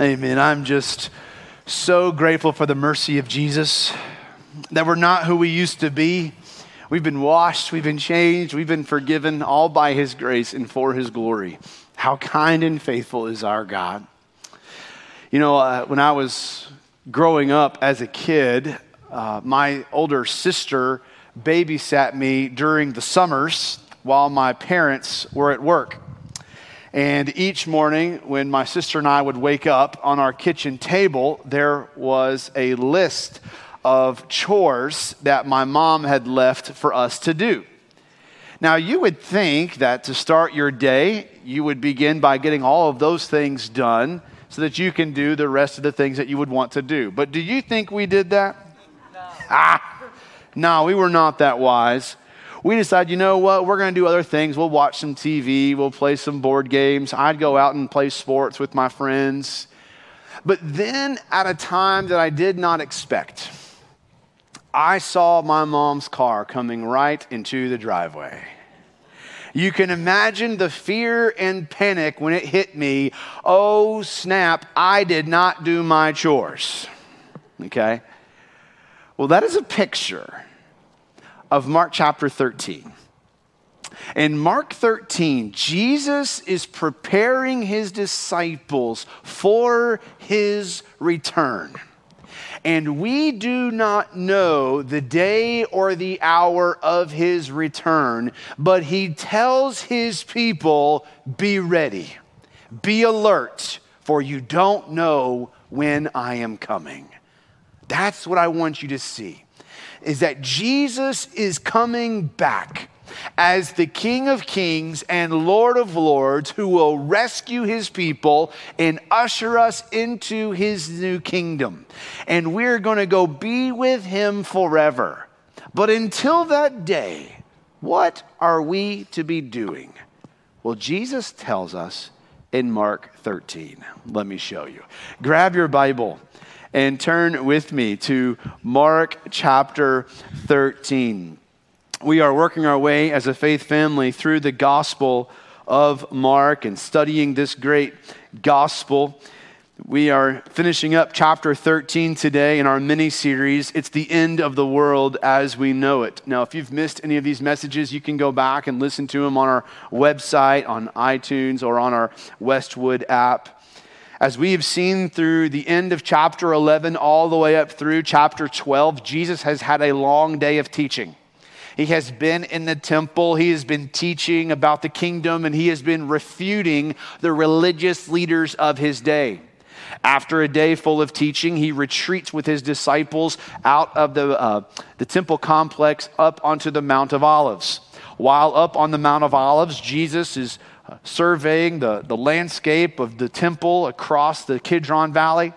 Amen. I'm just so grateful for the mercy of Jesus that we're not who we used to be. We've been washed, we've been changed, we've been forgiven all by His grace and for His glory. How kind and faithful is our God. You know, uh, when I was growing up as a kid, uh, my older sister babysat me during the summers while my parents were at work. And each morning, when my sister and I would wake up on our kitchen table, there was a list of chores that my mom had left for us to do. Now, you would think that to start your day, you would begin by getting all of those things done so that you can do the rest of the things that you would want to do. But do you think we did that? No. Ah, no, we were not that wise we decide, you know what, we're going to do other things. We'll watch some TV, we'll play some board games. I'd go out and play sports with my friends. But then, at a time that I did not expect, I saw my mom's car coming right into the driveway. You can imagine the fear and panic when it hit me. Oh, snap, I did not do my chores. Okay? Well, that is a picture of Mark chapter 13. In Mark 13, Jesus is preparing his disciples for his return. And we do not know the day or the hour of his return, but he tells his people be ready, be alert, for you don't know when I am coming. That's what I want you to see is that Jesus is coming back as the King of Kings and Lord of Lords who will rescue his people and usher us into his new kingdom. And we're going to go be with him forever. But until that day, what are we to be doing? Well, Jesus tells us in Mark 13. Let me show you. Grab your Bible and turn with me to Mark chapter 13. We are working our way as a faith family through the Gospel of Mark and studying this great gospel. We are finishing up chapter 13 today in our mini series. It's the end of the world as we know it. Now, if you've missed any of these messages, you can go back and listen to them on our website, on iTunes, or on our Westwood app. As we have seen through the end of chapter 11 all the way up through chapter 12, Jesus has had a long day of teaching. He has been in the temple, he has been teaching about the kingdom, and he has been refuting the religious leaders of his day. After a day full of teaching, he retreats with his disciples out of the, uh, the temple complex up onto the Mount of Olives. While up on the Mount of Olives, Jesus is uh, surveying the, the landscape of the temple across the Kidron Valley.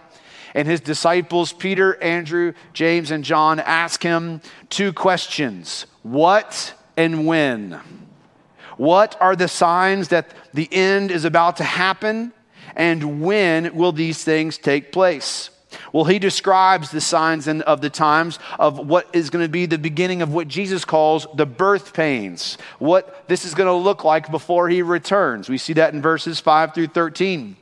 And his disciples, Peter, Andrew, James, and John, ask him two questions What and when? What are the signs that the end is about to happen? And when will these things take place? Well, he describes the signs of the times of what is going to be the beginning of what Jesus calls the birth pains, what this is going to look like before he returns. We see that in verses 5 through 13.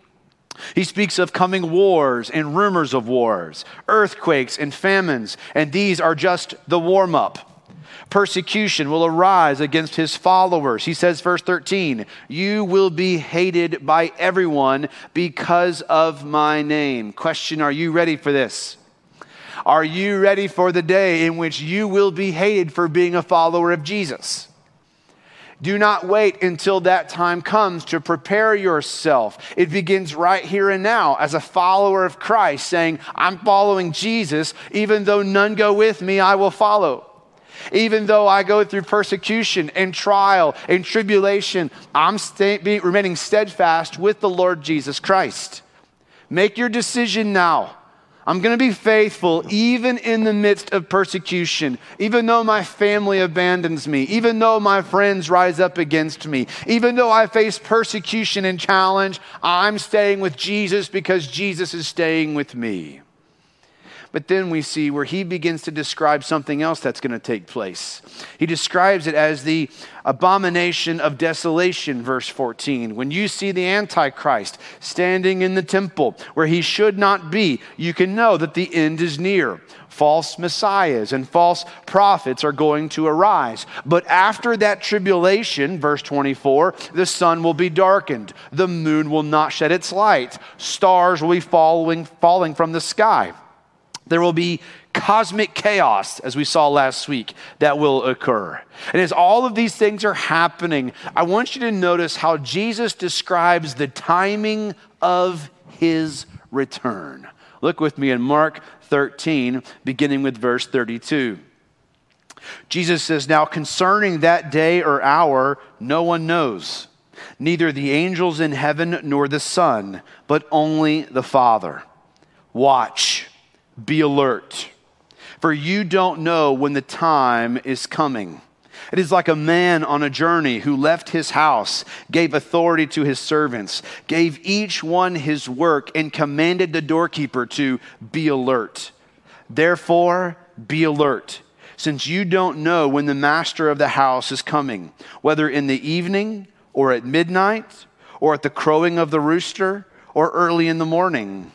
He speaks of coming wars and rumors of wars, earthquakes and famines, and these are just the warm up persecution will arise against his followers. He says, verse 13, you will be hated by everyone because of my name. Question Are you ready for this? Are you ready for the day in which you will be hated for being a follower of Jesus? Do not wait until that time comes to prepare yourself. It begins right here and now as a follower of Christ, saying, I'm following Jesus. Even though none go with me, I will follow. Even though I go through persecution and trial and tribulation, I'm stay, being, remaining steadfast with the Lord Jesus Christ. Make your decision now. I'm going to be faithful even in the midst of persecution, even though my family abandons me, even though my friends rise up against me, even though I face persecution and challenge, I'm staying with Jesus because Jesus is staying with me. But then we see where he begins to describe something else that's going to take place. He describes it as the abomination of desolation, verse 14. When you see the Antichrist standing in the temple where he should not be, you can know that the end is near. False messiahs and false prophets are going to arise. But after that tribulation, verse 24, the sun will be darkened, the moon will not shed its light, stars will be falling, falling from the sky there will be cosmic chaos, as we saw last week, that will occur. And as all of these things are happening, I want you to notice how Jesus describes the timing of his return. Look with me in Mark 13, beginning with verse 32. Jesus says, Now concerning that day or hour, no one knows, neither the angels in heaven nor the Son, but only the Father. Watch be alert, for you don't know when the time is coming. It is like a man on a journey who left his house, gave authority to his servants, gave each one his work, and commanded the doorkeeper to be alert. Therefore, be alert, since you don't know when the master of the house is coming, whether in the evening or at midnight or at the crowing of the rooster or early in the morning.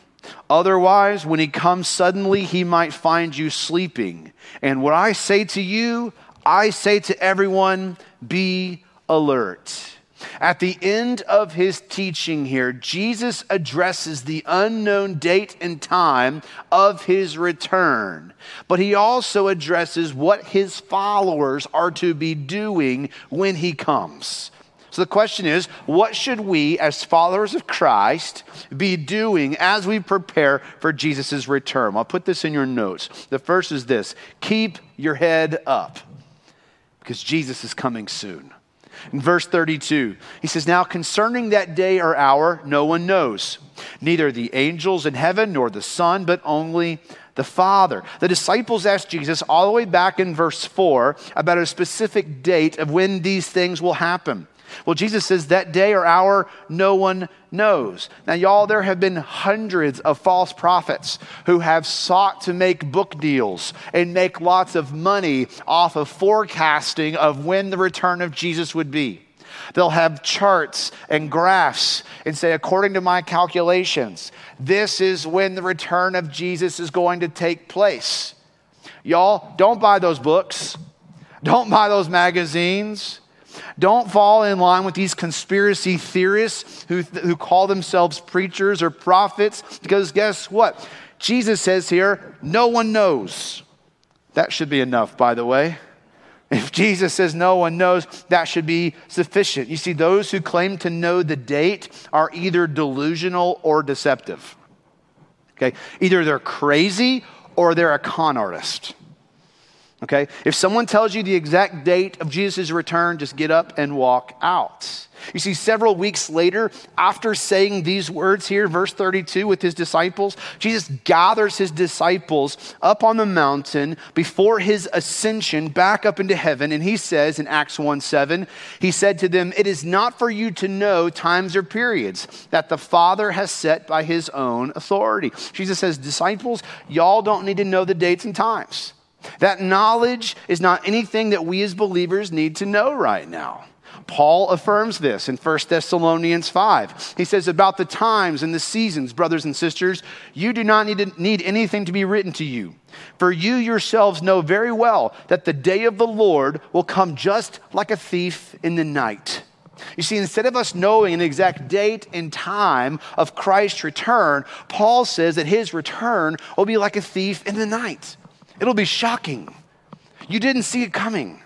Otherwise, when he comes suddenly, he might find you sleeping. And what I say to you, I say to everyone be alert. At the end of his teaching here, Jesus addresses the unknown date and time of his return, but he also addresses what his followers are to be doing when he comes. So the question is what should we, as followers of Christ, be doing as we prepare for Jesus' return? I'll put this in your notes. The first is this keep your head up because Jesus is coming soon. In verse 32, he says, Now concerning that day or hour, no one knows, neither the angels in heaven nor the Son, but only the Father. The disciples asked Jesus all the way back in verse 4 about a specific date of when these things will happen. Well, Jesus says that day or hour no one knows. Now, y'all, there have been hundreds of false prophets who have sought to make book deals and make lots of money off of forecasting of when the return of Jesus would be. They'll have charts and graphs and say, according to my calculations, this is when the return of Jesus is going to take place. Y'all, don't buy those books. Don't buy those magazines. Don't fall in line with these conspiracy theorists who, who call themselves preachers or prophets, because guess what? Jesus says here, no one knows. That should be enough, by the way. If Jesus says no one knows, that should be sufficient. You see, those who claim to know the date are either delusional or deceptive. Okay? Either they're crazy or they're a con artist. Okay? If someone tells you the exact date of Jesus' return, just get up and walk out. You see, several weeks later, after saying these words here, verse 32, with his disciples, Jesus gathers his disciples up on the mountain before his ascension back up into heaven. And he says in Acts 1 7, he said to them, It is not for you to know times or periods that the Father has set by his own authority. Jesus says, Disciples, y'all don't need to know the dates and times. That knowledge is not anything that we as believers need to know right now. Paul affirms this in 1 Thessalonians 5. He says, About the times and the seasons, brothers and sisters, you do not need, to, need anything to be written to you. For you yourselves know very well that the day of the Lord will come just like a thief in the night. You see, instead of us knowing an exact date and time of Christ's return, Paul says that his return will be like a thief in the night. It'll be shocking. You didn't see it coming.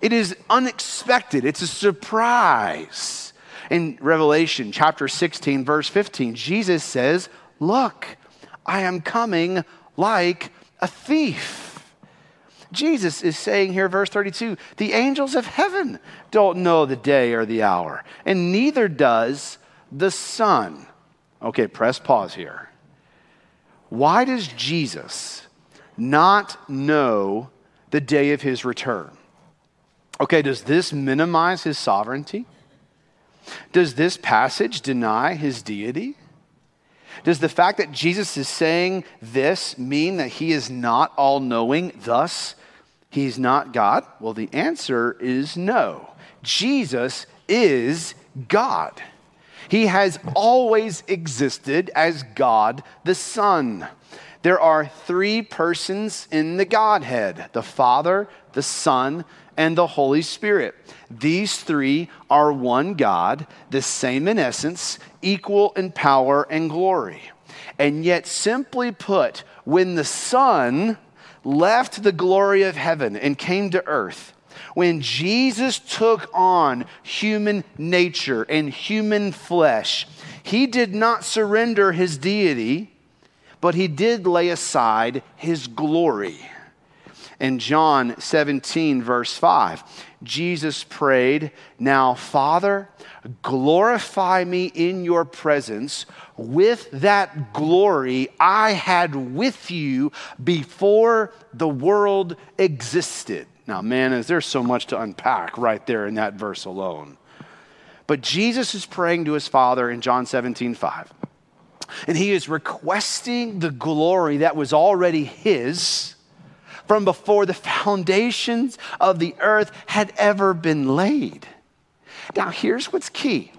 It is unexpected, it's a surprise. In Revelation chapter 16, verse 15, Jesus says, Look, I am coming like a thief. Jesus is saying here, verse 32, the angels of heaven don't know the day or the hour, and neither does the Son. Okay, press pause here. Why does Jesus not know the day of his return. Okay, does this minimize his sovereignty? Does this passage deny his deity? Does the fact that Jesus is saying this mean that he is not all knowing, thus, he's not God? Well, the answer is no. Jesus is God. He has always existed as God the Son. There are three persons in the Godhead the Father, the Son, and the Holy Spirit. These three are one God, the same in essence, equal in power and glory. And yet, simply put, when the Son left the glory of heaven and came to earth, when Jesus took on human nature and human flesh, he did not surrender his deity, but he did lay aside his glory. In John 17, verse 5, Jesus prayed, Now, Father, glorify me in your presence with that glory I had with you before the world existed. Now, man, is there so much to unpack right there in that verse alone. But Jesus is praying to his Father in John 17, 5. And he is requesting the glory that was already his from before the foundations of the earth had ever been laid. Now, here's what's key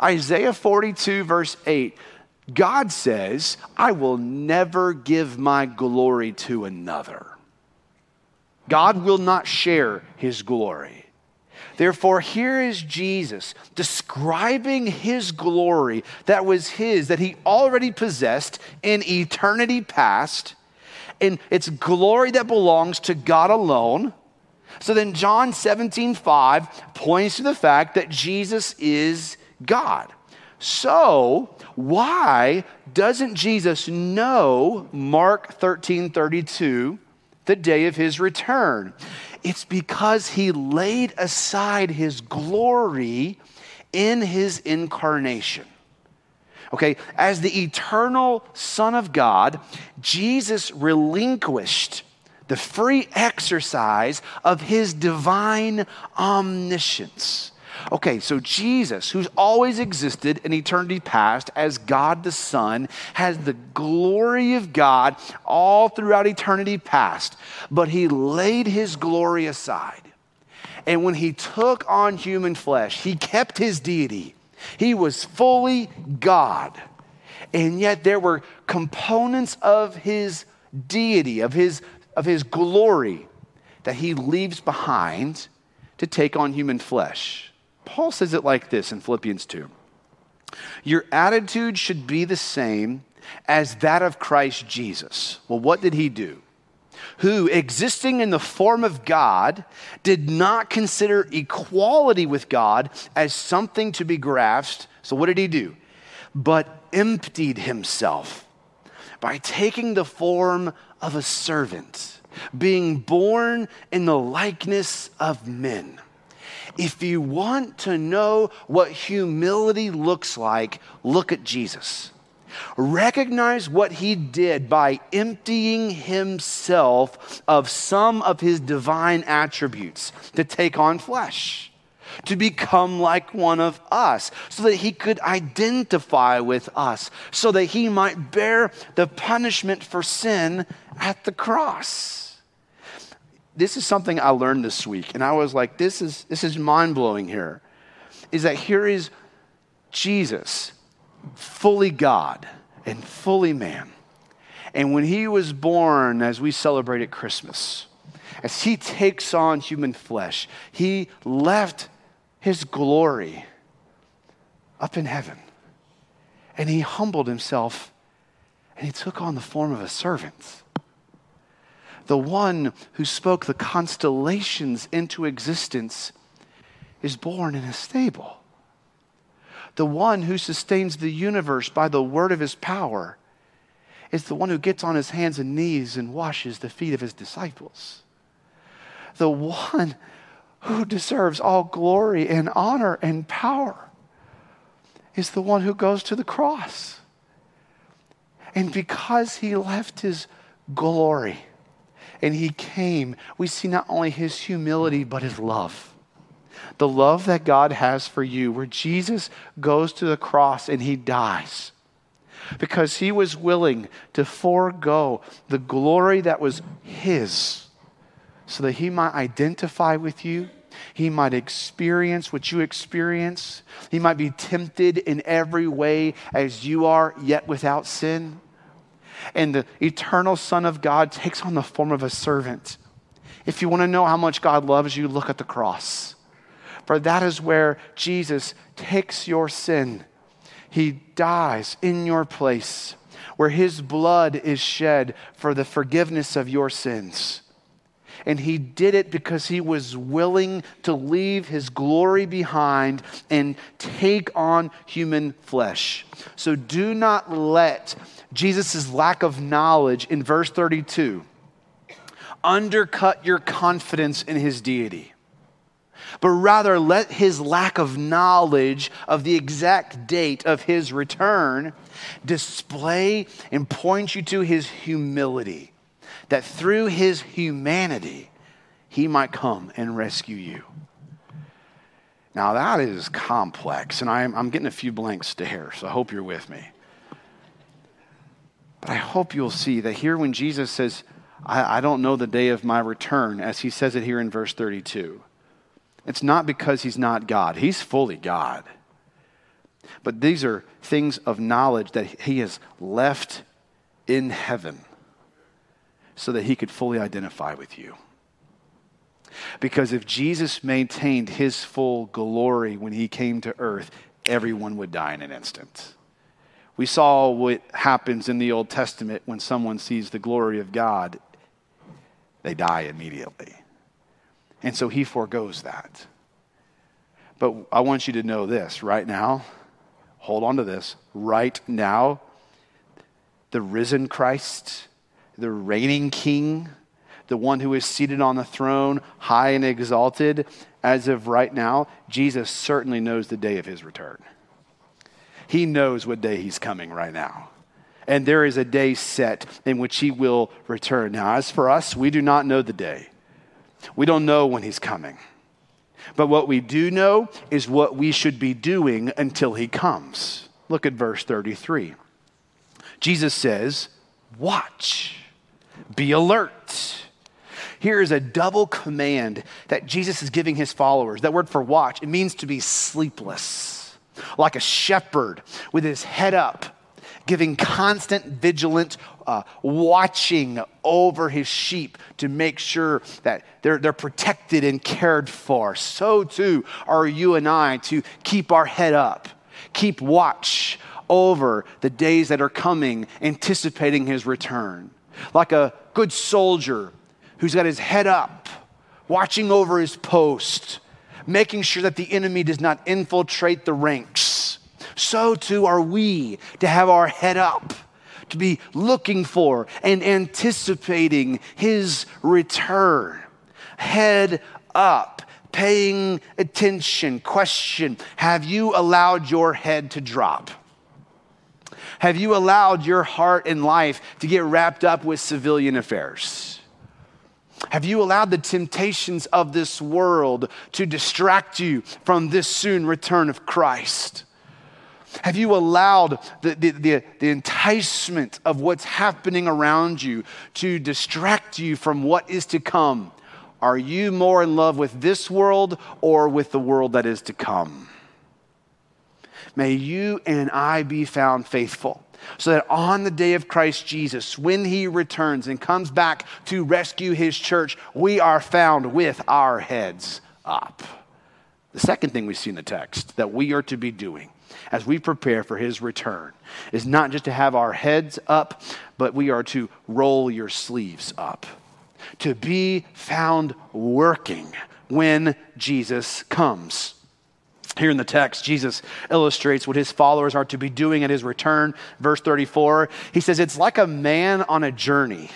Isaiah 42, verse 8. God says, I will never give my glory to another. God will not share his glory. Therefore, here is Jesus describing his glory that was his, that he already possessed in eternity past and it's glory that belongs to God alone. So then John 17, 5 points to the fact that Jesus is God. So, why doesn't Jesus know Mark 13, 32, the day of his return? It's because he laid aside his glory in his incarnation. Okay, as the eternal Son of God, Jesus relinquished the free exercise of his divine omniscience. Okay, so Jesus, who's always existed in eternity past as God the Son, has the glory of God all throughout eternity past, but he laid his glory aside. And when he took on human flesh, he kept his deity he was fully God. And yet there were components of his deity, of his, of his glory, that he leaves behind to take on human flesh. Paul says it like this in Philippians 2 Your attitude should be the same as that of Christ Jesus. Well, what did he do? who, existing in the form of God, did not consider equality with God as something to be grasped. So, what did he do? But emptied himself by taking the form of a servant, being born in the likeness of men. If you want to know what humility looks like, look at Jesus. Recognize what he did by emptying himself of some of his divine attributes to take on flesh, to become like one of us, so that he could identify with us, so that he might bear the punishment for sin at the cross. This is something I learned this week, and I was like, this is, this is mind blowing here. Is that here is Jesus fully God and fully man. And when he was born, as we celebrate at Christmas, as he takes on human flesh, he left his glory up in heaven. And he humbled himself and he took on the form of a servant. The one who spoke the constellations into existence is born in a stable the one who sustains the universe by the word of his power is the one who gets on his hands and knees and washes the feet of his disciples. The one who deserves all glory and honor and power is the one who goes to the cross. And because he left his glory and he came, we see not only his humility, but his love the love that God has for you, where Jesus goes to the cross and he dies because he was willing to forego the glory that was his so that he might identify with you. He might experience what you experience. He might be tempted in every way as you are, yet without sin. And the eternal Son of God takes on the form of a servant. If you want to know how much God loves you, look at the cross. For that is where Jesus takes your sin he dies in your place, where his blood is shed for the forgiveness of your sins. And he did it because he was willing to leave his glory behind and take on human flesh. So do not let Jesus' lack of knowledge in verse 32 undercut your confidence in his deity but rather let his lack of knowledge of the exact date of his return display and point you to his humility, that through his humanity, he might come and rescue you. Now, that is complex, and I'm, I'm getting a few blank stares, so I hope you're with me. But I hope you'll see that here when Jesus says, I, I don't know the day of my return, as he says it here in verse 32 it's not because he's not God, he's fully God. But these are things of knowledge that he has left in heaven so that he could fully identify with you. Because if Jesus maintained his full glory when he came to earth, everyone would die in an instant. We saw what happens in the Old Testament when someone sees the glory of God, they die immediately. And so he foregoes that. But I want you to know this right now. Hold on to this. Right now, the risen Christ, the reigning King, the one who is seated on the throne, high and exalted, as of right now, Jesus certainly knows the day of his return. He knows what day he's coming right now. And there is a day set in which he will return. Now, as for us, we do not know the day. We don't know when he's coming. But what we do know is what we should be doing until he comes. Look at verse 33. Jesus says, Watch, be alert. Here is a double command that Jesus is giving his followers. That word for watch, it means to be sleepless, like a shepherd with his head up giving constant vigilant uh, watching over his sheep to make sure that they're, they're protected and cared for. So too are you and I to keep our head up, keep watch over the days that are coming, anticipating his return. Like a good soldier who's got his head up, watching over his post, making sure that the enemy does not infiltrate the ranks so too are we to have our head up, to be looking for and anticipating his return. Head up, paying attention. Question Have you allowed your head to drop? Have you allowed your heart and life to get wrapped up with civilian affairs? Have you allowed the temptations of this world to distract you from this soon return of Christ? Have you allowed the, the, the, the, enticement of what's happening around you to distract you from what is to come? Are you more in love with this world or with the world that is to come? May you and I be found faithful so that on the day of Christ Jesus, when he returns and comes back to rescue his church, we are found with our heads up. The second thing we see in the text that we are to be doing as we prepare for his return is not just to have our heads up, but we are to roll your sleeves up, to be found working when Jesus comes. Here in the text, Jesus illustrates what his followers are to be doing at his return. Verse 34, he says, It's like a man on a journey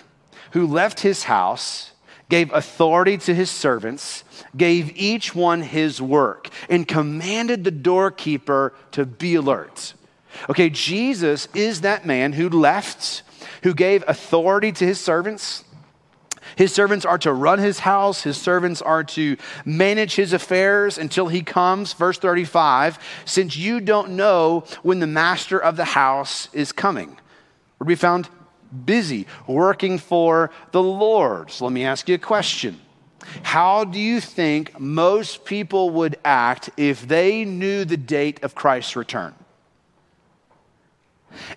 who left his house gave authority to his servants, gave each one his work, and commanded the doorkeeper to be alert. Okay, Jesus is that man who left, who gave authority to his servants, His servants are to run his house. His servants are to manage his affairs until he comes. Verse 35 Since you don't know when the master of the house is coming. To be found busy working for the Lord. So let me ask you a question. How do you think most people would act if they knew the date of Christ's return?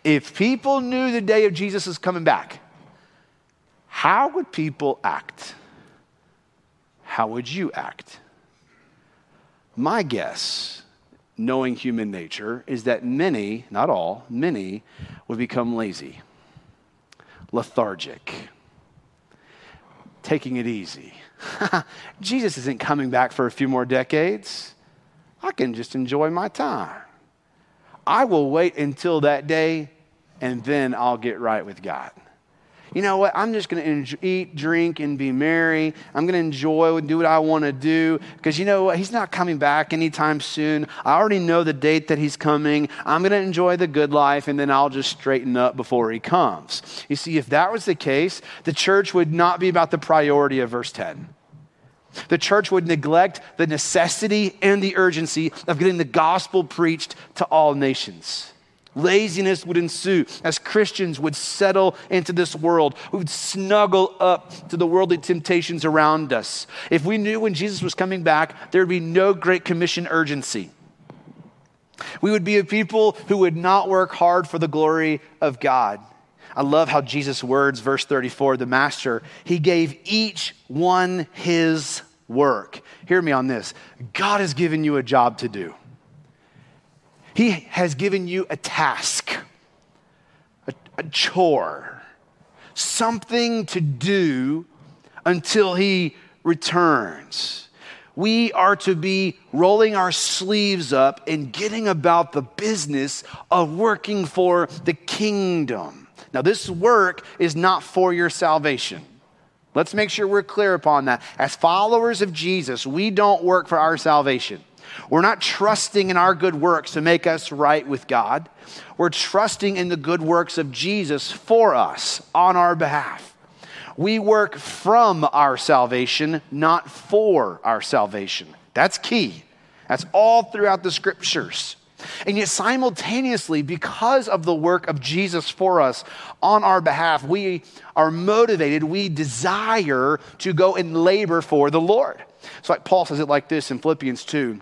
If people knew the day of Jesus is coming back, how would people act? How would you act? My guess, knowing human nature, is that many, not all, many would become lazy, lethargic, taking it easy. Jesus isn't coming back for a few more decades. I can just enjoy my time. I will wait until that day and then I'll get right with God you know what? I'm just going to eat, drink, and be merry. I'm going to enjoy and do what I want to do because you know what? He's not coming back anytime soon. I already know the date that he's coming. I'm going to enjoy the good life and then I'll just straighten up before he comes. You see, if that was the case, the church would not be about the priority of verse 10. The church would neglect the necessity and the urgency of getting the gospel preached to all nations. Laziness would ensue as Christians would settle into this world. We would snuggle up to the worldly temptations around us. If we knew when Jesus was coming back, there would be no Great Commission urgency. We would be a people who would not work hard for the glory of God. I love how Jesus' words, verse 34, the Master, he gave each one his work. Hear me on this God has given you a job to do. He has given you a task, a, a chore, something to do until He returns. We are to be rolling our sleeves up and getting about the business of working for the kingdom. Now, this work is not for your salvation. Let's make sure we're clear upon that. As followers of Jesus, we don't work for our salvation. We're not trusting in our good works to make us right with God. We're trusting in the good works of Jesus for us on our behalf. We work from our salvation, not for our salvation. That's key. That's all throughout the scriptures. And yet, simultaneously, because of the work of Jesus for us on our behalf, we are motivated, we desire to go and labor for the Lord. So, like Paul says it like this in Philippians 2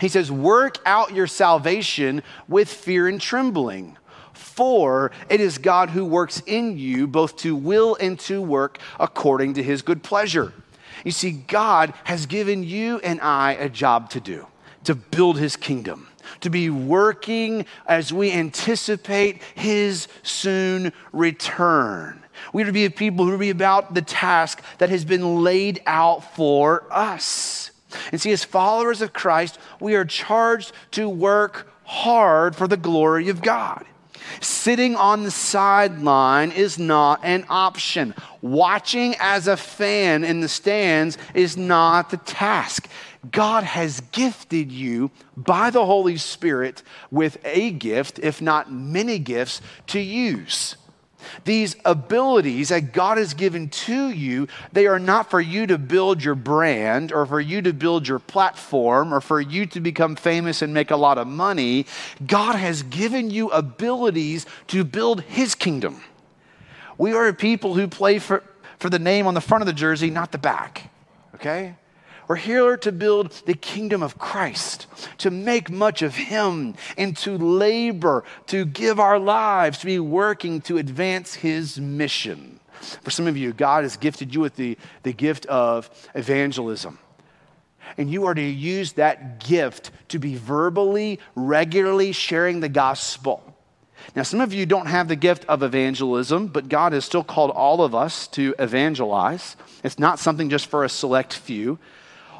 he says, Work out your salvation with fear and trembling. For it is God who works in you both to will and to work according to his good pleasure. You see, God has given you and I a job to do, to build his kingdom, to be working as we anticipate his soon return. We are to be a people who are to be about the task that has been laid out for us. And see, as followers of Christ, we are charged to work hard for the glory of God. Sitting on the sideline is not an option. Watching as a fan in the stands is not the task. God has gifted you by the Holy Spirit with a gift, if not many gifts, to use. These abilities that God has given to you, they are not for you to build your brand or for you to build your platform or for you to become famous and make a lot of money. God has given you abilities to build His kingdom. We are a people who play for, for the name on the front of the jersey, not the back. Okay? We're here to build the kingdom of Christ, to make much of Him, and to labor, to give our lives, to be working to advance His mission. For some of you, God has gifted you with the, the gift of evangelism. And you are to use that gift to be verbally, regularly sharing the gospel. Now, some of you don't have the gift of evangelism, but God has still called all of us to evangelize. It's not something just for a select few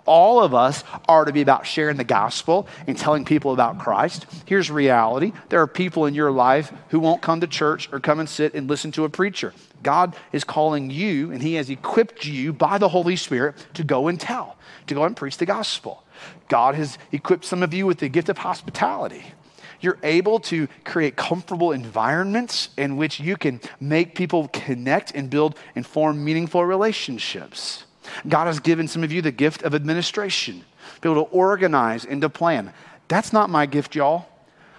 all of us are to be about sharing the gospel and telling people about Christ. Here's reality there are people in your life who won't come to church or come and sit and listen to a preacher. God is calling you, and He has equipped you by the Holy Spirit to go and tell, to go and preach the gospel. God has equipped some of you with the gift of hospitality. you're able to create comfortable environments in which you can make people connect and build and form meaningful relationships. God has given some of you the gift of administration, be able to organize and to plan. That's not my gift, y'all.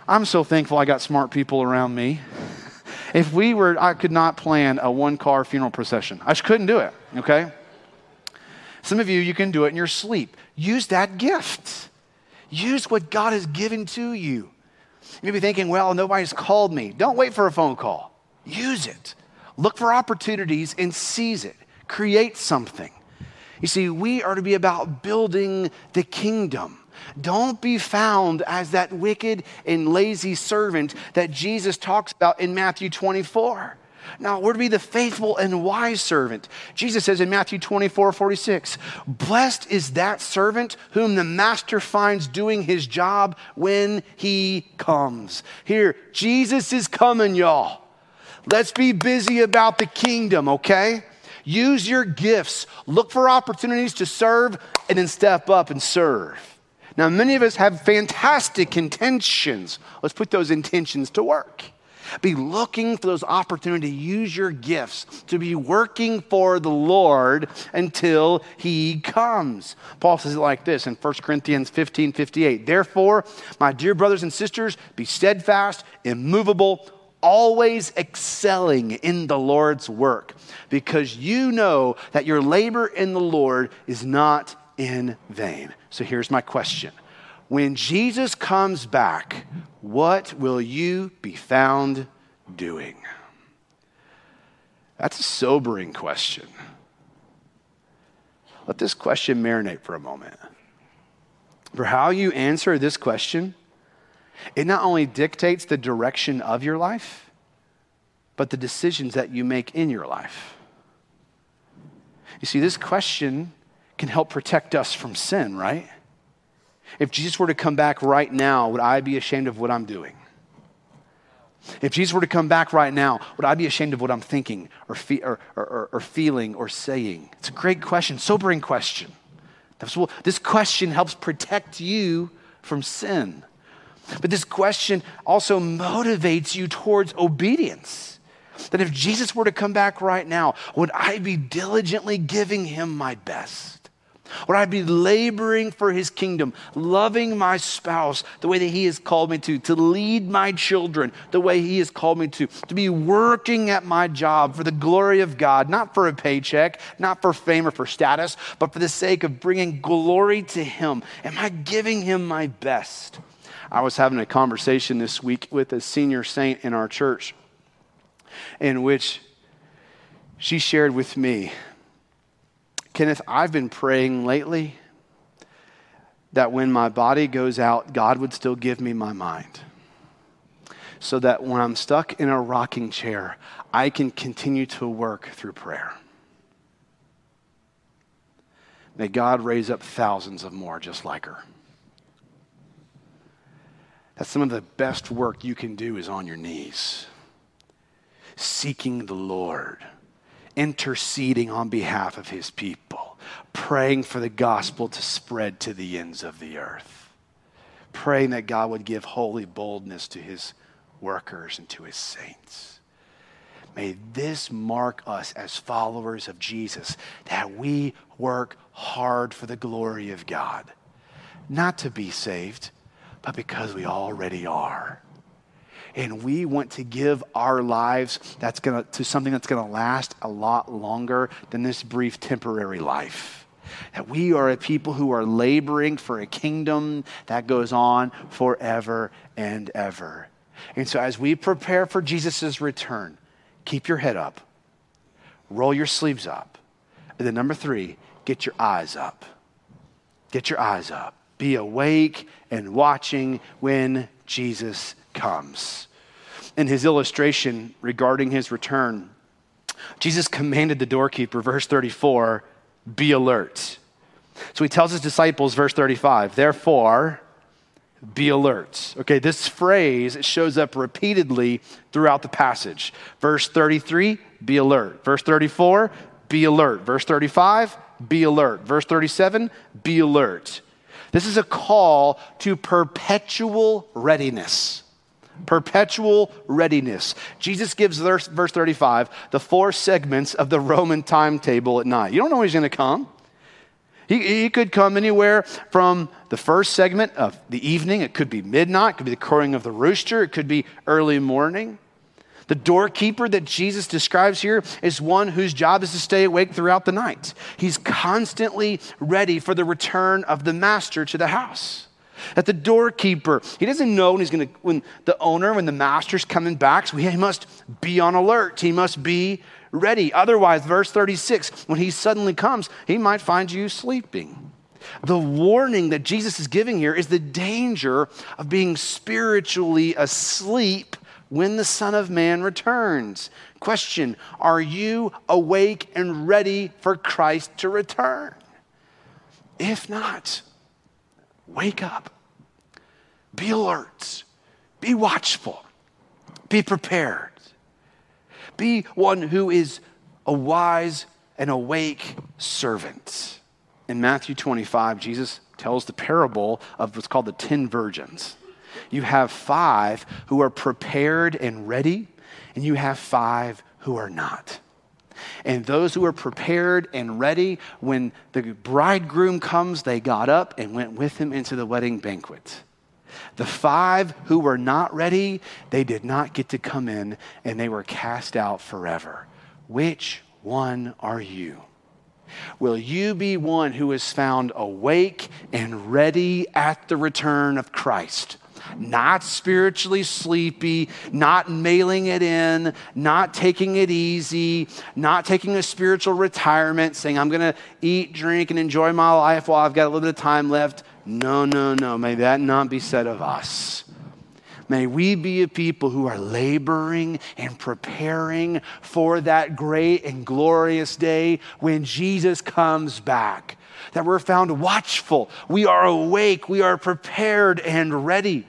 I'm so thankful I got smart people around me. If we were, I could not plan a one car funeral procession. I just couldn't do it, okay? Some of you, you can do it in your sleep. Use that gift. Use what God has given to you. You may be thinking, well, nobody's called me. Don't wait for a phone call. Use it. Look for opportunities and seize it. Create something. You see, we are to be about building the kingdom. Don't be found as that wicked and lazy servant that Jesus talks about in Matthew 24. Now, we're to be the faithful and wise servant. Jesus says in Matthew 24, 46, Blessed is that servant whom the master finds doing his job when he comes. Here, Jesus is coming, y'all. Let's be busy about the kingdom, okay? Use your gifts, look for opportunities to serve, and then step up and serve. Now, many of us have fantastic intentions. Let's put those intentions to work. Be looking for those opportunities to use your gifts to be working for the Lord until He comes. Paul says it like this in 1 Corinthians 15 58. Therefore, my dear brothers and sisters, be steadfast, immovable, always excelling in the Lord's work, because you know that your labor in the Lord is not in vain. So here's my question When Jesus comes back, what will you be found doing? That's a sobering question. Let this question marinate for a moment. For how you answer this question, it not only dictates the direction of your life, but the decisions that you make in your life. You see, this question can help protect us from sin, right? If Jesus were to come back right now, would I be ashamed of what I'm doing? If Jesus were to come back right now, would I be ashamed of what I'm thinking or, fe- or, or, or feeling or saying? It's a great question, sobering question. This question helps protect you from sin. But this question also motivates you towards obedience. That if Jesus were to come back right now, would I be diligently giving him my best? Would I be laboring for his kingdom, loving my spouse the way that he has called me to, to lead my children the way he has called me to, to be working at my job for the glory of God, not for a paycheck, not for fame or for status, but for the sake of bringing glory to him? Am I giving him my best? I was having a conversation this week with a senior saint in our church in which she shared with me Kenneth, I've been praying lately that when my body goes out, God would still give me my mind. So that when I'm stuck in a rocking chair, I can continue to work through prayer. May God raise up thousands of more just like her. That some of the best work you can do is on your knees, seeking the Lord interceding on behalf of his people, praying for the gospel to spread to the ends of the earth, praying that God would give holy boldness to his workers and to his saints. May this mark us as followers of Jesus, that we work hard for the glory of God, not to be saved, but because we already are and we want to give our lives that's gonna, to something that's going to last a lot longer than this brief temporary life. That we are a people who are laboring for a kingdom that goes on forever and ever. And so, as we prepare for Jesus' return, keep your head up, roll your sleeves up. And then, number three, get your eyes up. Get your eyes up. Be awake and watching when Jesus comes. In his illustration regarding his return, Jesus commanded the doorkeeper, verse 34, be alert. So he tells his disciples, verse 35, therefore, be alert. Okay, this phrase shows up repeatedly throughout the passage. Verse 33, be alert. Verse 34, be alert. Verse 35, be alert. Verse 37, be alert. This is a call to perpetual readiness. perpetual readiness. Jesus gives verse, verse 35 the four segments of the Roman timetable at night. You don't know when he's going to come. He, he, could come anywhere from the first segment of the evening, it could be midnight, it could be the crowing of the rooster, it could be early morning. The doorkeeper that Jesus describes here is one whose job is to stay awake throughout the night. He's constantly ready for the return of the master to the house. At the doorkeeper, he doesn't know when he's going to, when the owner, when the master's coming back, so he must be on alert. He must be ready. Otherwise, verse 36, when he suddenly comes, he might find you sleeping. The warning that Jesus is giving here is the danger of being spiritually asleep when the Son of Man returns. Question Are you awake and ready for Christ to return? If not, wake up, be alert, be watchful, be prepared, be one who is a wise and awake servant. In Matthew 25, Jesus tells the parable of what's called the 10 virgins. You have five who are prepared and ready, and you have five who are not. And those who are prepared and ready, when the bridegroom comes, they got up and went with him into the wedding banquet. The five who were not ready, they did not get to come in and they were cast out forever. Which one are you? Will you be one who is found awake and ready at the return of Christ? Not spiritually sleepy, not mailing it in, not taking it easy, not taking a spiritual retirement, saying, I'm going to eat, drink, and enjoy my life while I've got a little bit of time left. No, no, no. May that not be said of us. May we be a people who are laboring and preparing for that great and glorious day when Jesus comes back. That we're found watchful, we are awake, we are prepared and ready.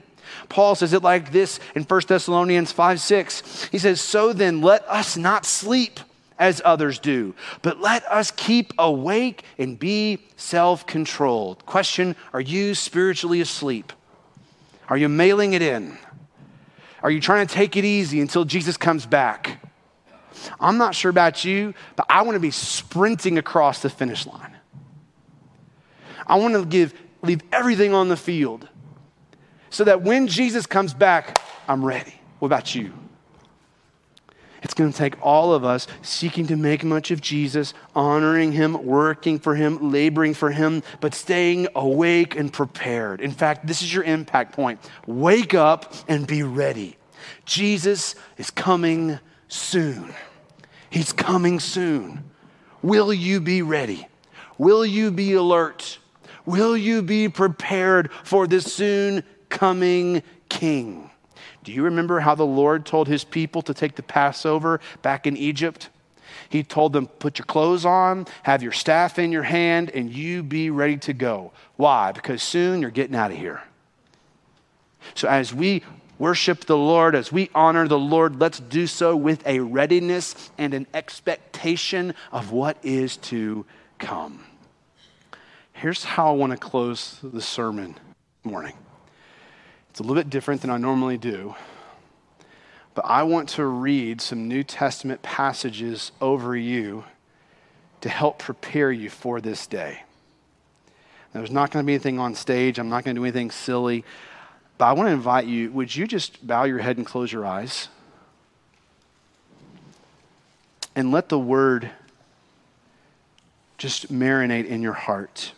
Paul says it like this in 1 Thessalonians 5 6. He says, So then, let us not sleep as others do, but let us keep awake and be self controlled. Question Are you spiritually asleep? Are you mailing it in? Are you trying to take it easy until Jesus comes back? I'm not sure about you, but I want to be sprinting across the finish line. I want to give, leave everything on the field so that when Jesus comes back, I'm ready. What about you? It's going to take all of us seeking to make much of Jesus, honoring him, working for him, laboring for him, but staying awake and prepared. In fact, this is your impact point. Wake up and be ready. Jesus is coming soon. He's coming soon. Will you be ready? Will you be alert? Will you be prepared for this soon coming king. Do you remember how the Lord told his people to take the Passover back in Egypt? He told them, Put your clothes on, have your staff in your hand, and you be ready to go. Why? Because soon you're getting out of here. So as we worship the Lord, as we honor the Lord, let's do so with a readiness and an expectation of what is to come. Here's how I want to close the sermon morning. It's a little bit different than I normally do. But I want to read some New Testament passages over you to help prepare you for this day. There's not going to be anything on stage. I'm not going to do anything silly. But I want to invite you would you just bow your head and close your eyes? And let the word just marinate in your heart.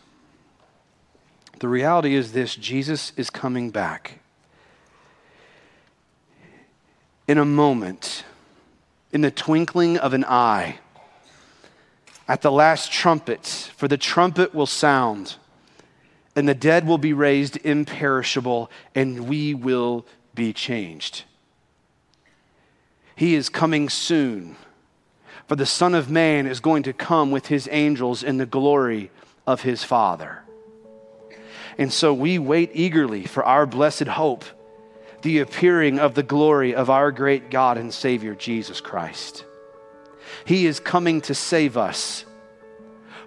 The reality is this Jesus is coming back in a moment, in the twinkling of an eye, at the last trumpet, for the trumpet will sound, and the dead will be raised imperishable, and we will be changed. He is coming soon, for the Son of Man is going to come with his angels in the glory of his Father. And so we wait eagerly for our blessed hope the appearing of the glory of our great God and Savior, Jesus Christ. He is coming to save us.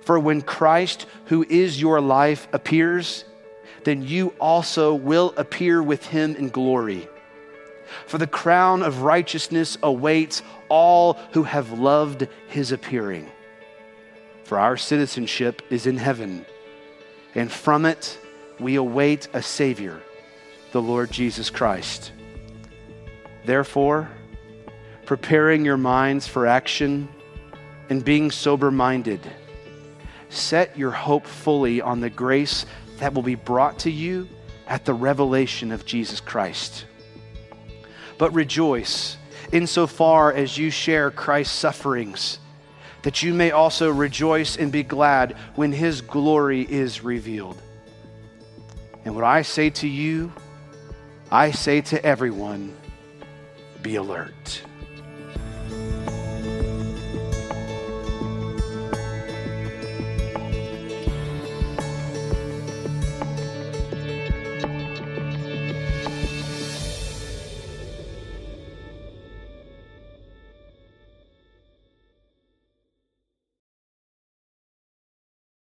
For when Christ, who is your life, appears, then you also will appear with him in glory. For the crown of righteousness awaits all who have loved his appearing. For our citizenship is in heaven, and from it we await a Savior, the Lord Jesus Christ. Therefore, preparing your minds for action and being sober minded, set your hope fully on the grace that will be brought to you at the revelation of Jesus Christ. But rejoice insofar as you share Christ's sufferings, that you may also rejoice and be glad when his glory is revealed. And what I say to you, I say to everyone be alert.